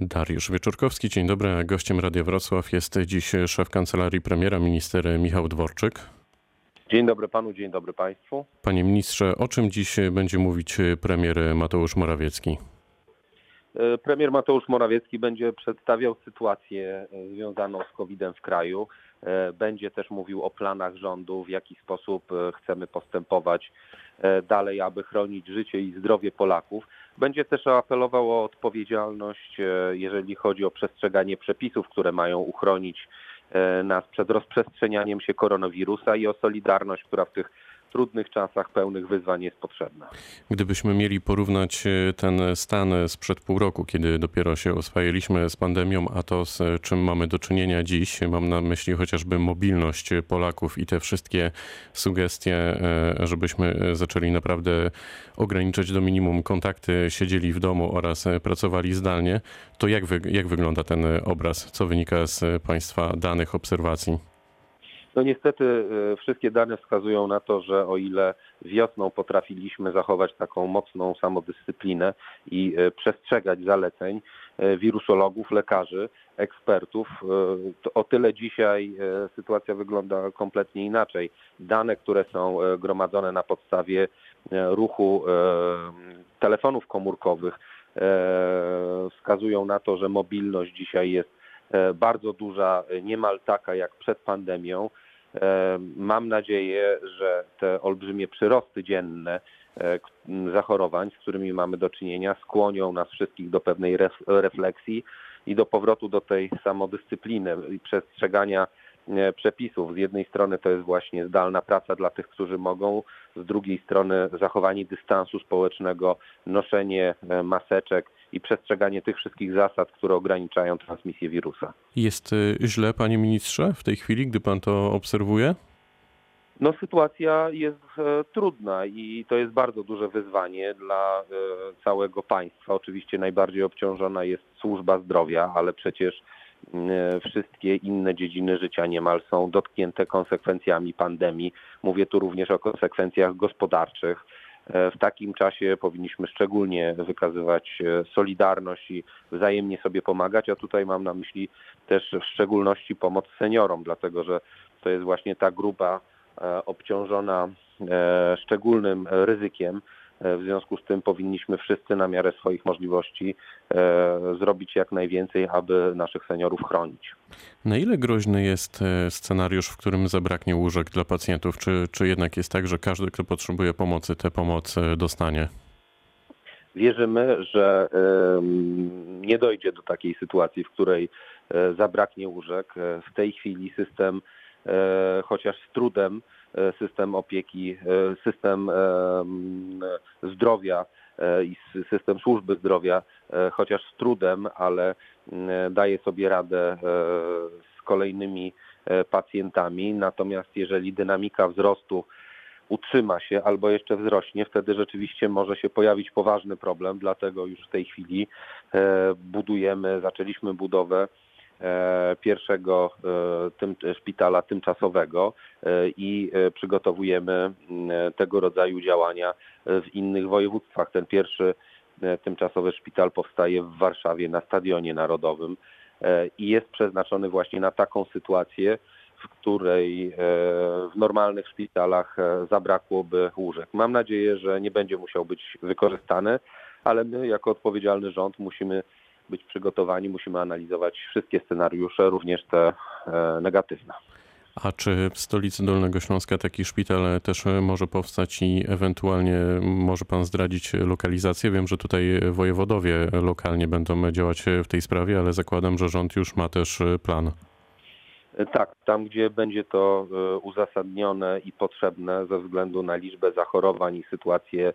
Dariusz Wieczorkowski, dzień dobry. Gościem Radia Wrocław jest dziś szef kancelarii premiera, minister Michał Dworczyk. Dzień dobry panu, dzień dobry państwu. Panie ministrze, o czym dziś będzie mówić premier Mateusz Morawiecki? E, Premier Mateusz Morawiecki będzie przedstawiał sytuację e, związaną z COVID-em w kraju. E, Będzie też mówił o planach rządu, w jaki sposób e, chcemy postępować e, dalej, aby chronić życie i zdrowie Polaków. Będzie też apelował o odpowiedzialność, jeżeli chodzi o przestrzeganie przepisów, które mają uchronić nas przed rozprzestrzenianiem się koronawirusa i o solidarność, która w tych trudnych czasach pełnych wyzwań jest potrzebna. Gdybyśmy mieli porównać e, ten stan sprzed pół roku, kiedy dopiero się oswajaliśmy z pandemią, a to z czym mamy do czynienia dziś, mam na myśli chociażby mobilność Polaków i te wszystkie sugestie, e, żebyśmy zaczęli naprawdę ograniczać do minimum kontakty, siedzieli w domu oraz pracowali zdalnie, to jak, wy, jak wygląda ten obraz? Co wynika z Państwa danych, obserwacji? No niestety e, wszystkie dane wskazują na to, że o ile wiosną potrafiliśmy zachować taką mocną samodyscyplinę i e, przestrzegać zaleceń e, wirusologów, lekarzy, ekspertów, o tyle dzisiaj sytuacja wygląda kompletnie inaczej. Dane, które są gromadzone na podstawie ruchu telefonów komórkowych wskazują na to, że mobilność dzisiaj jest bardzo duża, niemal taka jak przed pandemią. E, Mam nadzieję, że te olbrzymie przyrosty dzienne e, zachorowań, z którymi mamy do czynienia, skłonią nas wszystkich do pewnej ref- refleksji i do powrotu do tej samodyscypliny i przestrzegania e, przepisów. Z jednej strony to jest właśnie zdalna praca dla tych, którzy mogą, z drugiej strony zachowanie dystansu społecznego, noszenie maseczek i przestrzeganie tych wszystkich zasad, które ograniczają transmisję wirusa. Jest y, źle, panie ministrze, w tej chwili, gdy pan to obserwuje? No sytuacja jest e, trudna i to jest bardzo duże wyzwanie dla e, całego państwa. Oczywiście najbardziej obciążona jest służba zdrowia, ale przecież e, wszystkie inne dziedziny życia niemal są dotknięte konsekwencjami pandemii. Mówię tu również o konsekwencjach gospodarczych. E, W takim czasie powinniśmy szczególnie wykazywać e, solidarność i wzajemnie sobie pomagać, a tutaj mam na myśli też w szczególności pomoc seniorom, dlatego że to jest właśnie ta grupa e, obciążona szczególnym ryzykiem. E, W związku z tym powinniśmy wszyscy na miarę swoich możliwości e, zrobić jak najwięcej, aby naszych seniorów chronić. Na ile groźny jest e, scenariusz, w którym zabraknie łóżek dla pacjentów? Czy, czy jednak jest tak, że każdy, kto potrzebuje pomocy, tę pomoc dostanie? Wierzymy, że nie dojdzie do takiej sytuacji, w której zabraknie łóżek. W tej chwili system, chociaż z trudem, system opieki, e, system em, zdrowia e, i system służby zdrowia, e, chociaż z trudem, ale daje sobie radę e, z kolejnymi e, pacjentami. Natomiast jeżeli dynamika wzrostu utrzyma się albo jeszcze wzrośnie, wtedy rzeczywiście może się pojawić poważny problem, dlatego już w tej chwili e, budujemy, zaczęliśmy budowę e, pierwszego e, tym, szpitala tymczasowego e, i e, przygotowujemy tego rodzaju działania e, w innych województwach. Ten pierwszy e, tymczasowy szpital powstaje w Warszawie na Stadionie Narodowym e, i jest przeznaczony właśnie na taką sytuację, w której e, w normalnych szpitalach e, zabrakłoby łóżek. Mam nadzieję, że nie będzie musiał być wykorzystany, ale my jako odpowiedzialny rząd musimy być przygotowani, musimy analizować wszystkie scenariusze, również te e, negatywne. A czy w stolicy Dolnego Śląska taki szpital też może powstać i ewentualnie może pan zdradzić lokalizację? Wiem, że tutaj wojewodowie lokalnie będą działać w tej sprawie, ale zakładam, że rząd już ma też plan. E, Tak, tam gdzie będzie to e, uzasadnione i potrzebne ze względu na liczbę zachorowań i sytuację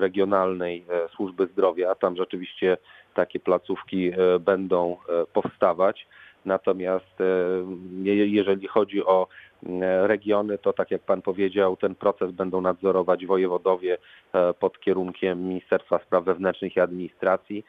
regionalnej e, służby zdrowia, tam rzeczywiście takie placówki e, będą e, powstawać. Natomiast e, je- jeżeli chodzi o regiony, to tak jak Pan powiedział, ten proces będą nadzorować wojewodowie e, pod kierunkiem Ministerstwa Spraw Wewnętrznych i Administracji.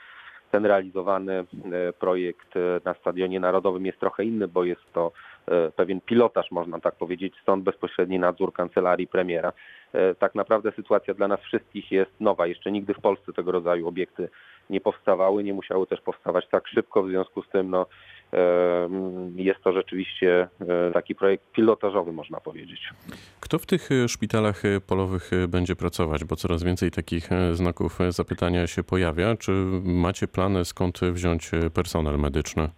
Ten realizowany e, projekt e, na Stadionie Narodowym jest trochę inny, bo jest to e, pewien pilotaż, można tak powiedzieć, stąd bezpośredni nadzór kancelarii premiera. E, Tak naprawdę sytuacja dla nas wszystkich jest nowa. Jeszcze nigdy w Polsce tego rodzaju obiekty nie powstawały, nie musiały też powstawać tak szybko, w związku z tym no, e, jest to rzeczywiście e, taki projekt pilotażowy, można powiedzieć. Kto w tych szpitalach polowych będzie pracować? Bo coraz więcej takich znaków zapytania się pojawia. Czy macie plany, skąd wziąć personel medyczny?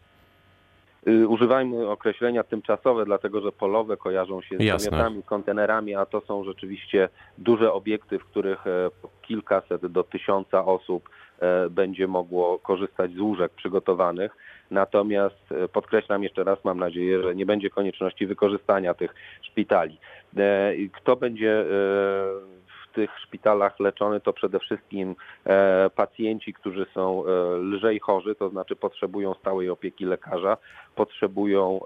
Y, Używajmy określenia tymczasowe, dlatego że polowe kojarzą się z Jasne. namiotami, kontenerami, a to są rzeczywiście duże obiekty, w których e, kilkaset do tysiąca osób e, będzie mogło korzystać z łóżek przygotowanych. Natomiast e, podkreślam jeszcze raz, mam nadzieję, że nie będzie konieczności wykorzystania tych szpitali. Kto będzie w tych szpitalach leczony, to przede wszystkim e, pacjenci, którzy są e, lżej chorzy, to znaczy potrzebują stałej opieki lekarza, potrzebują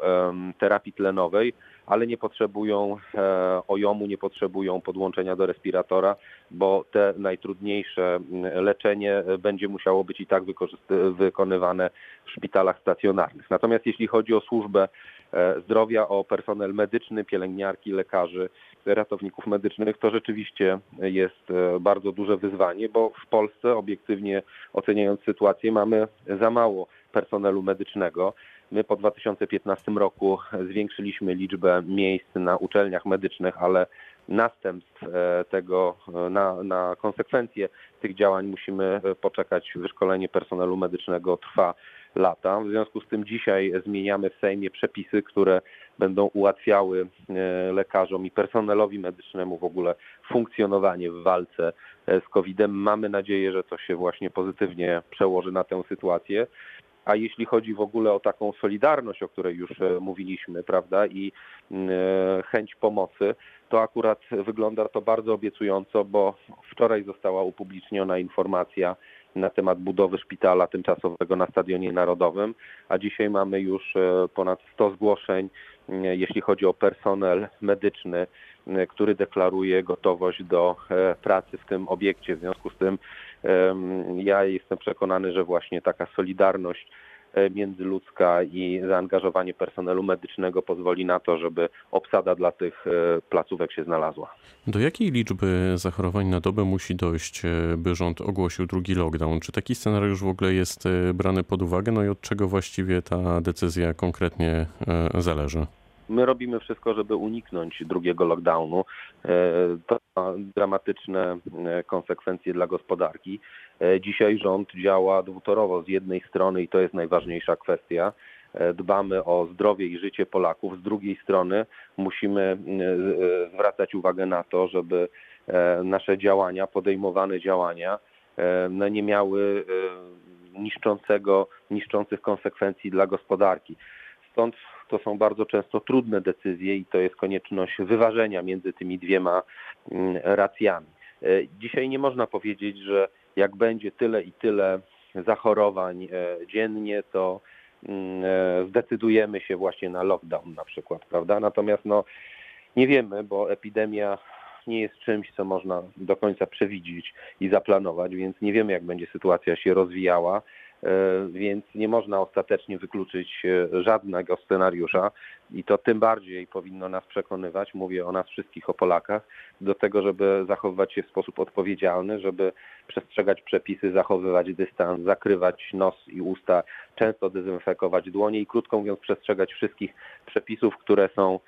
terapii tlenowej, ale nie potrzebują e, ojomu, nie potrzebują podłączenia do respiratora, bo te najtrudniejsze m, leczenie e, będzie musiało być i tak wykonywane w szpitalach stacjonarnych. Natomiast jeśli chodzi o służbę e, zdrowia, o personel medyczny, pielęgniarki, lekarzy, ratowników medycznych, to rzeczywiście jest bardzo duże wyzwanie, bo w Polsce, obiektywnie oceniając sytuację, mamy za mało personelu medycznego. My po 2015 roku zwiększyliśmy liczbę miejsc na uczelniach medycznych, ale następstw e, tego, e, na, na konsekwencje tych działań musimy e, poczekać. Wyszkolenie personelu medycznego trwa lata. W związku z tym dzisiaj zmieniamy w Sejmie przepisy, które będą ułatwiały lekarzom i personelowi medycznemu w ogóle funkcjonowanie w walce z COVID-em. Mamy nadzieję, że to się właśnie pozytywnie przełoży na tę sytuację. A jeśli chodzi w ogóle o taką solidarność, o której już e, mówiliśmy, prawda, i mm, e, chęć pomocy, to akurat wygląda to bardzo obiecująco, bo wczoraj została upubliczniona informacja na temat budowy szpitala tymczasowego na Stadionie Narodowym, a dzisiaj mamy już e, ponad 100 zgłoszeń, m, jeśli chodzi o personel medyczny, m, który deklaruje gotowość do pracy w tym obiekcie. W związku z tym ja jestem przekonany, że właśnie taka solidarność e, międzyludzka i zaangażowanie personelu medycznego pozwoli na to, żeby obsada dla tych e, placówek się znalazła. Do jakiej liczby zachorowań na dobę musi dojść, e, by rząd ogłosił drugi lockdown? Czy taki scenariusz w ogóle jest brany pod uwagę? No i od czego właściwie ta decyzja konkretnie zależy? My robimy wszystko, żeby uniknąć drugiego lockdownu. E, To ma dramatyczne e, konsekwencje dla gospodarki. E, Dzisiaj rząd działa dwutorowo. Z jednej strony, i to jest najważniejsza kwestia, dbamy o zdrowie i życie Polaków. Z drugiej strony musimy zwracać uwagę na to, żeby nasze działania, podejmowane działania, no nie miały niszczącego, niszczących konsekwencji dla gospodarki. Stąd to są bardzo często trudne decyzje i to jest konieczność wyważenia między tymi dwiema mm, racjami. E, Dzisiaj nie można powiedzieć, że jak będzie tyle i tyle zachorowań e, dziennie, to mm, e, zdecydujemy się właśnie na lockdown na przykład, prawda? Natomiast no, nie wiemy, bo epidemia nie jest czymś, co można do końca przewidzieć i zaplanować, więc nie wiemy, jak będzie sytuacja się rozwijała więc nie można ostatecznie wykluczyć e, żadnego scenariusza i to tym bardziej powinno nas przekonywać, mówię o nas wszystkich, o Polakach, do tego, żeby zachowywać się w sposób odpowiedzialny, żeby przestrzegać przepisy, zachowywać dystans, zakrywać nos i usta, często dezynfekować dłonie i krótko mówiąc przestrzegać wszystkich przepisów, które są e,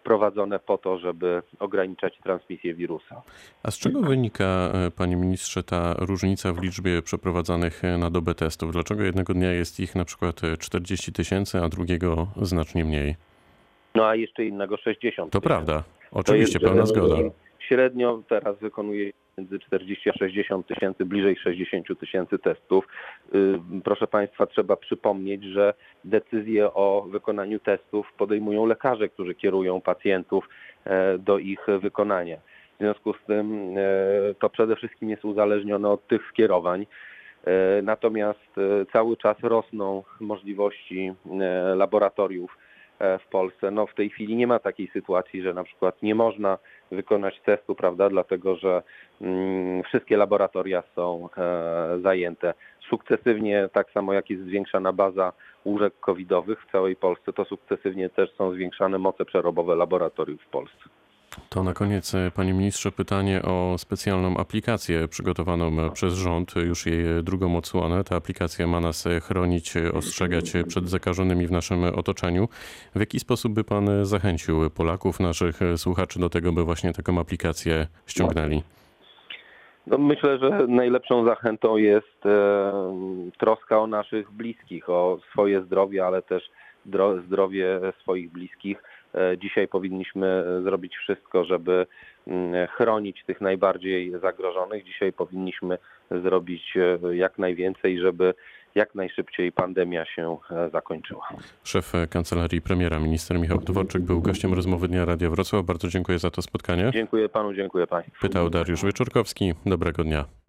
wprowadzone po to, żeby ograniczać transmisję wirusa. A z czego wynika, e, panie ministrze, ta różnica w liczbie przeprowadzanych e, na dobę testów? Dlaczego jednego dnia jest ich na przykład e, 40 tysięcy, a drugiego znacznie mniej? No a jeszcze innego 60 To tysięcy. prawda, To oczywiście, jest, pełna e, zgoda. Średnio teraz wykonuje między 40 a 60 tysięcy, bliżej 60 tysięcy testów. Y, Proszę Państwa, trzeba przypomnieć, że decyzje o wykonaniu testów podejmują lekarze, którzy kierują pacjentów e, do ich wykonania. W związku z tym e, to przede wszystkim jest uzależnione od tych skierowań. E, Natomiast cały czas rosną możliwości laboratoriów w Polsce. No w tej chwili nie ma takiej sytuacji, że na przykład nie można wykonać testu, prawda, dlatego że mm, wszystkie laboratoria są e, zajęte. Sukcesywnie, tak samo jak jest zwiększana baza łóżek covidowych w całej Polsce, to sukcesywnie też są zwiększane moce przerobowe laboratoriów w Polsce. To na koniec, e, panie ministrze, pytanie o specjalną aplikację przygotowaną przez rząd, już jej drugą odsłonę. Ta aplikacja ma nas e, chronić, e, ostrzegać przed zakażonymi w naszym otoczeniu. W jaki sposób by pan zachęcił Polaków, naszych słuchaczy do tego, by właśnie taką aplikację ściągnęli? No myślę, że najlepszą zachętą jest troska o naszych bliskich, o swoje zdrowie, ale też dro- zdrowie swoich bliskich. E, Dzisiaj powinniśmy zrobić wszystko, żeby mm, chronić tych najbardziej zagrożonych. Dzisiaj powinniśmy zrobić e, jak najwięcej, żeby jak najszybciej pandemia się e, zakończyła. Szef e, Kancelarii Premiera, minister Michał Dworczyk, był gościem rozmowy Dnia Radia Wrocław. Bardzo dziękuję za to spotkanie. Dziękuję panu, dziękuję państwu. Pytał Dariusz Wieczorkowski. Dobrego dnia.